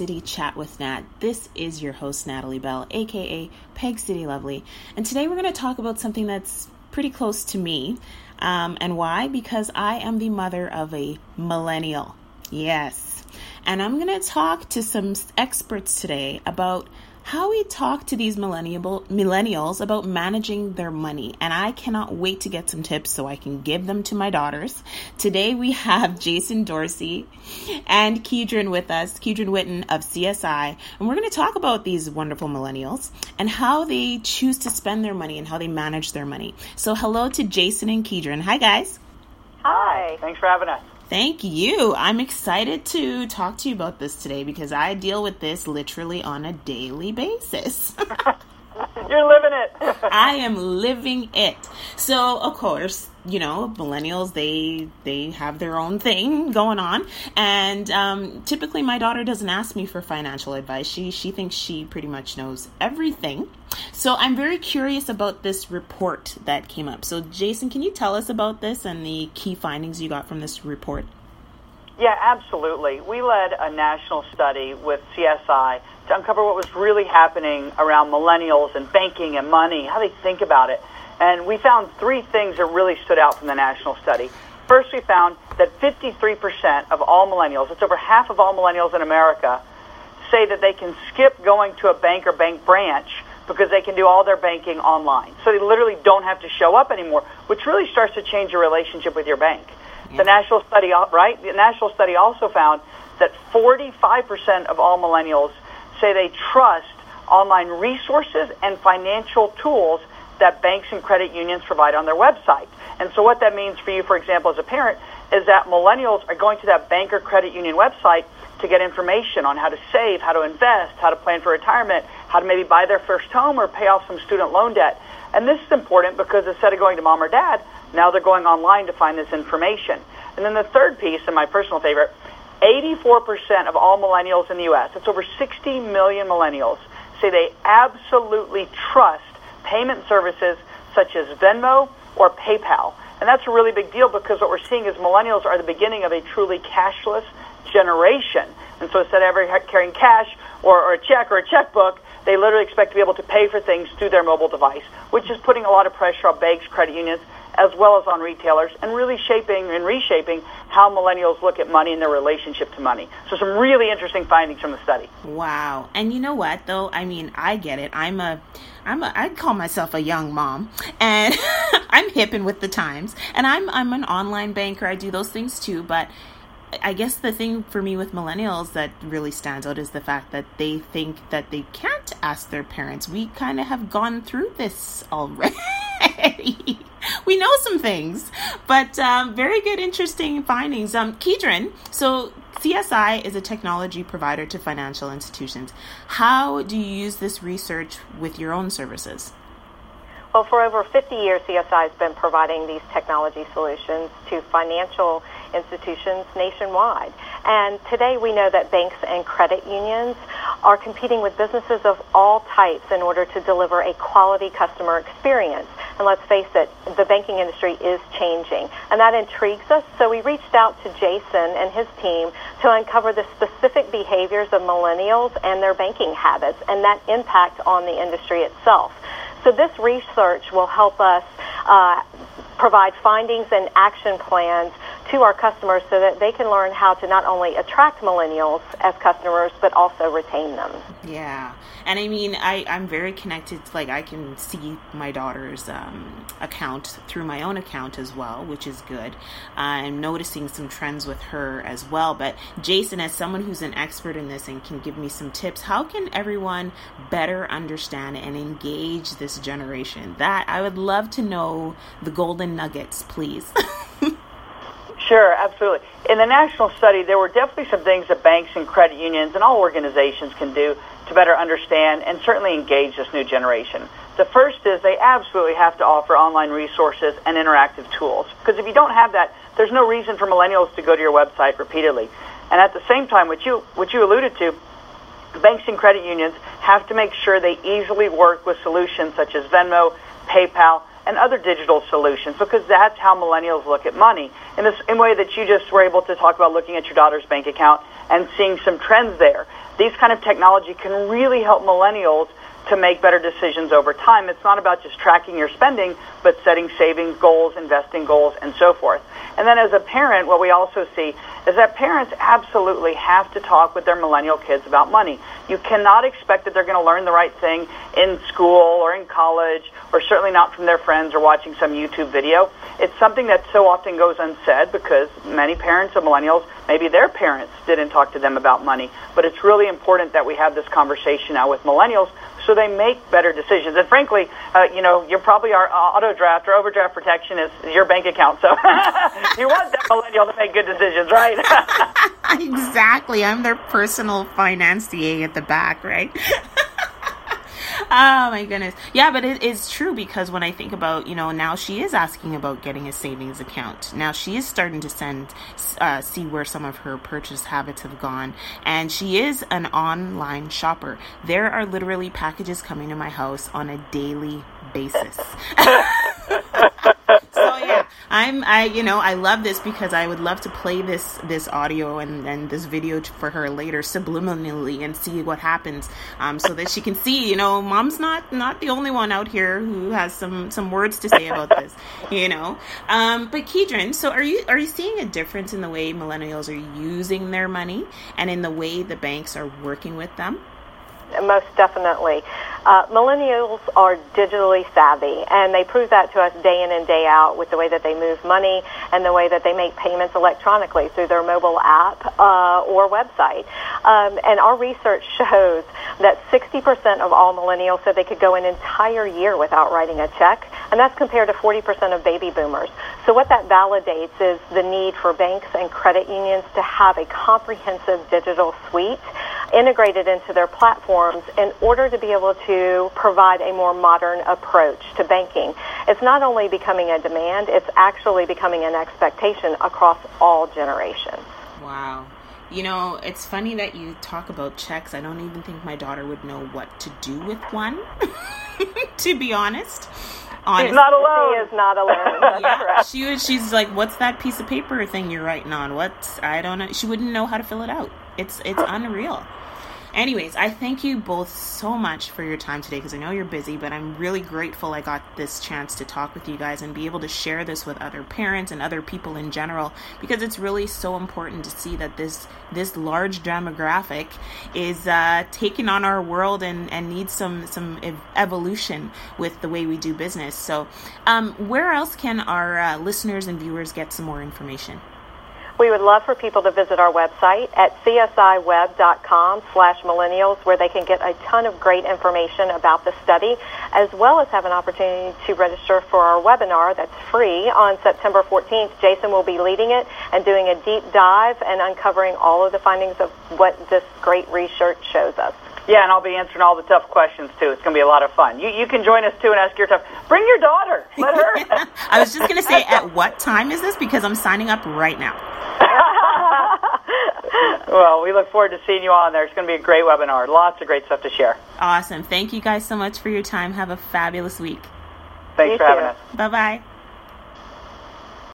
City Chat with Nat. This is your host, Natalie Bell, aka Peg City Lovely. And today we're going to talk about something that's pretty close to me. Um, and why? Because I am the mother of a millennial. Yes. And I'm going to talk to some experts today about how we talk to these millennials about managing their money. And I cannot wait to get some tips so I can give them to my daughters. Today we have Jason Dorsey and Keedron with us, Keedron Witten of CSI. And we're going to talk about these wonderful millennials and how they choose to spend their money and how they manage their money. So hello to Jason and Keedron. Hi guys. Hi. Thanks for having us. Thank you. I'm excited to talk to you about this today because I deal with this literally on a daily basis. You're living it. I am living it. So, of course, you know, millennials they they have their own thing going on, and um, typically my daughter doesn't ask me for financial advice. She she thinks she pretty much knows everything. So I'm very curious about this report that came up. So, Jason, can you tell us about this and the key findings you got from this report? Yeah, absolutely. We led a national study with CSI to uncover what was really happening around millennials and banking and money, how they think about it. And we found three things that really stood out from the national study. First, we found that 53% of all millennials, that's over half of all millennials in America, say that they can skip going to a bank or bank branch because they can do all their banking online. So they literally don't have to show up anymore, which really starts to change your relationship with your bank. Yeah. The national study, right? The national study also found that 45% of all millennials say they trust online resources and financial tools that banks and credit unions provide on their website. And so what that means for you, for example, as a parent, is that millennials are going to that bank or credit union website to get information on how to save, how to invest, how to plan for retirement, how to maybe buy their first home or pay off some student loan debt. And this is important because instead of going to mom or dad, now they're going online to find this information. And then the third piece, and my personal favorite, 84% of all millennials in the U.S., that's over 60 million millennials, say they absolutely trust payment services such as Venmo or PayPal. And that's a really big deal because what we're seeing is millennials are the beginning of a truly cashless generation. And so instead of ever carrying cash or, or a check or a checkbook, they literally expect to be able to pay for things through their mobile device, which is putting a lot of pressure on banks, credit unions, as well as on retailers, and really shaping and reshaping how millennials look at money and their relationship to money. So some really interesting findings from the study. Wow. And you know what though? I mean, I get it. I'm a I'm a I'd call myself a young mom and I'm hipping with the times. And I'm I'm an online banker. I do those things too, but I guess the thing for me with millennials that really stands out is the fact that they think that they can't ask their parents. We kind of have gone through this already. we know some things, but um, very good, interesting findings. Um, Keedron, so CSI is a technology provider to financial institutions. How do you use this research with your own services? Well, for over 50 years, CSI has been providing these technology solutions to financial institutions nationwide. And today we know that banks and credit unions are competing with businesses of all types in order to deliver a quality customer experience. And let's face it, the banking industry is changing. And that intrigues us. So we reached out to Jason and his team to uncover the specific behaviors of millennials and their banking habits and that impact on the industry itself. So this research will help us uh, provide findings and action plans to our customers so that they can learn how to not only attract millennials as customers but also retain them. Yeah. And I mean, I, I'm very connected. Like, I can see my daughter's um, account through my own account as well, which is good. I'm noticing some trends with her as well. But, Jason, as someone who's an expert in this and can give me some tips, how can everyone better understand and engage this generation? That I would love to know the golden nuggets, please. Sure, absolutely. In the national study, there were definitely some things that banks and credit unions and all organizations can do to better understand and certainly engage this new generation. The first is they absolutely have to offer online resources and interactive tools. Because if you don't have that, there's no reason for millennials to go to your website repeatedly. And at the same time, what you, what you alluded to, banks and credit unions have to make sure they easily work with solutions such as Venmo, PayPal, and other digital solutions because that's how millennials look at money. In the same way that you just were able to talk about looking at your daughter's bank account and seeing some trends there. These kind of technology can really help millennials to make better decisions over time. It's not about just tracking your spending, but setting savings goals, investing goals, and so forth. And then as a parent, what we also see is that parents absolutely have to talk with their millennial kids about money. You cannot expect that they're going to learn the right thing in school or in college, or certainly not from their friends or watching some YouTube video. It's something that so often goes unsaid because many parents of millennials, maybe their parents didn't talk to them about money. But it's really important that we have this conversation now with millennials so they make better decisions. And frankly, uh, you know, you're probably our auto draft or overdraft protection is your bank account. So you want that millennial to make good decisions, right? exactly. I'm their personal finance DA at the back, right? oh my goodness. Yeah but it is true because when i think about you know now she is asking about getting a savings account. Now she is starting to send uh, see where some of her purchase habits have gone. And she is an online shopper. There are literally packages coming to my house on a daily basis I'm I you know I love this because I would love to play this this audio and, and this video for her later subliminally and see what happens um, so that she can see you know mom's not not the only one out here who has some some words to say about this you know? Um, but Kedron so are you are you seeing a difference in the way millennials are using their money and in the way the banks are working with them most definitely. Uh, millennials are digitally savvy, and they prove that to us day in and day out with the way that they move money and the way that they make payments electronically through their mobile app uh, or website. Um, and our research shows that 60% of all millennials said they could go an entire year without writing a check, and that's compared to 40% of baby boomers. So what that validates is the need for banks and credit unions to have a comprehensive digital suite integrated into their platforms in order to be able to provide a more modern approach to banking. It's not only becoming a demand, it's actually becoming an expectation across all generations. Wow. You know, it's funny that you talk about checks. I don't even think my daughter would know what to do with one, to be honest. Honestly. She's not alone. She is not alone. yeah, she was. She's like, "What's that piece of paper thing you're writing on? What's I don't know." She wouldn't know how to fill it out. It's it's unreal. Anyways, I thank you both so much for your time today because I know you're busy, but I'm really grateful I got this chance to talk with you guys and be able to share this with other parents and other people in general because it's really so important to see that this this large demographic is uh, taking on our world and, and needs some some evolution with the way we do business. So, um, where else can our uh, listeners and viewers get some more information? We would love for people to visit our website at csiweb.com slash millennials where they can get a ton of great information about the study as well as have an opportunity to register for our webinar that's free on September 14th. Jason will be leading it and doing a deep dive and uncovering all of the findings of what this great research shows us. Yeah, and I'll be answering all the tough questions too. It's going to be a lot of fun. You you can join us too and ask your tough. Bring your daughter. Let her. I was just going to say, at what time is this? Because I'm signing up right now. well, we look forward to seeing you on there. It's going to be a great webinar. Lots of great stuff to share. Awesome. Thank you guys so much for your time. Have a fabulous week. Thanks you for too. having us. Bye bye.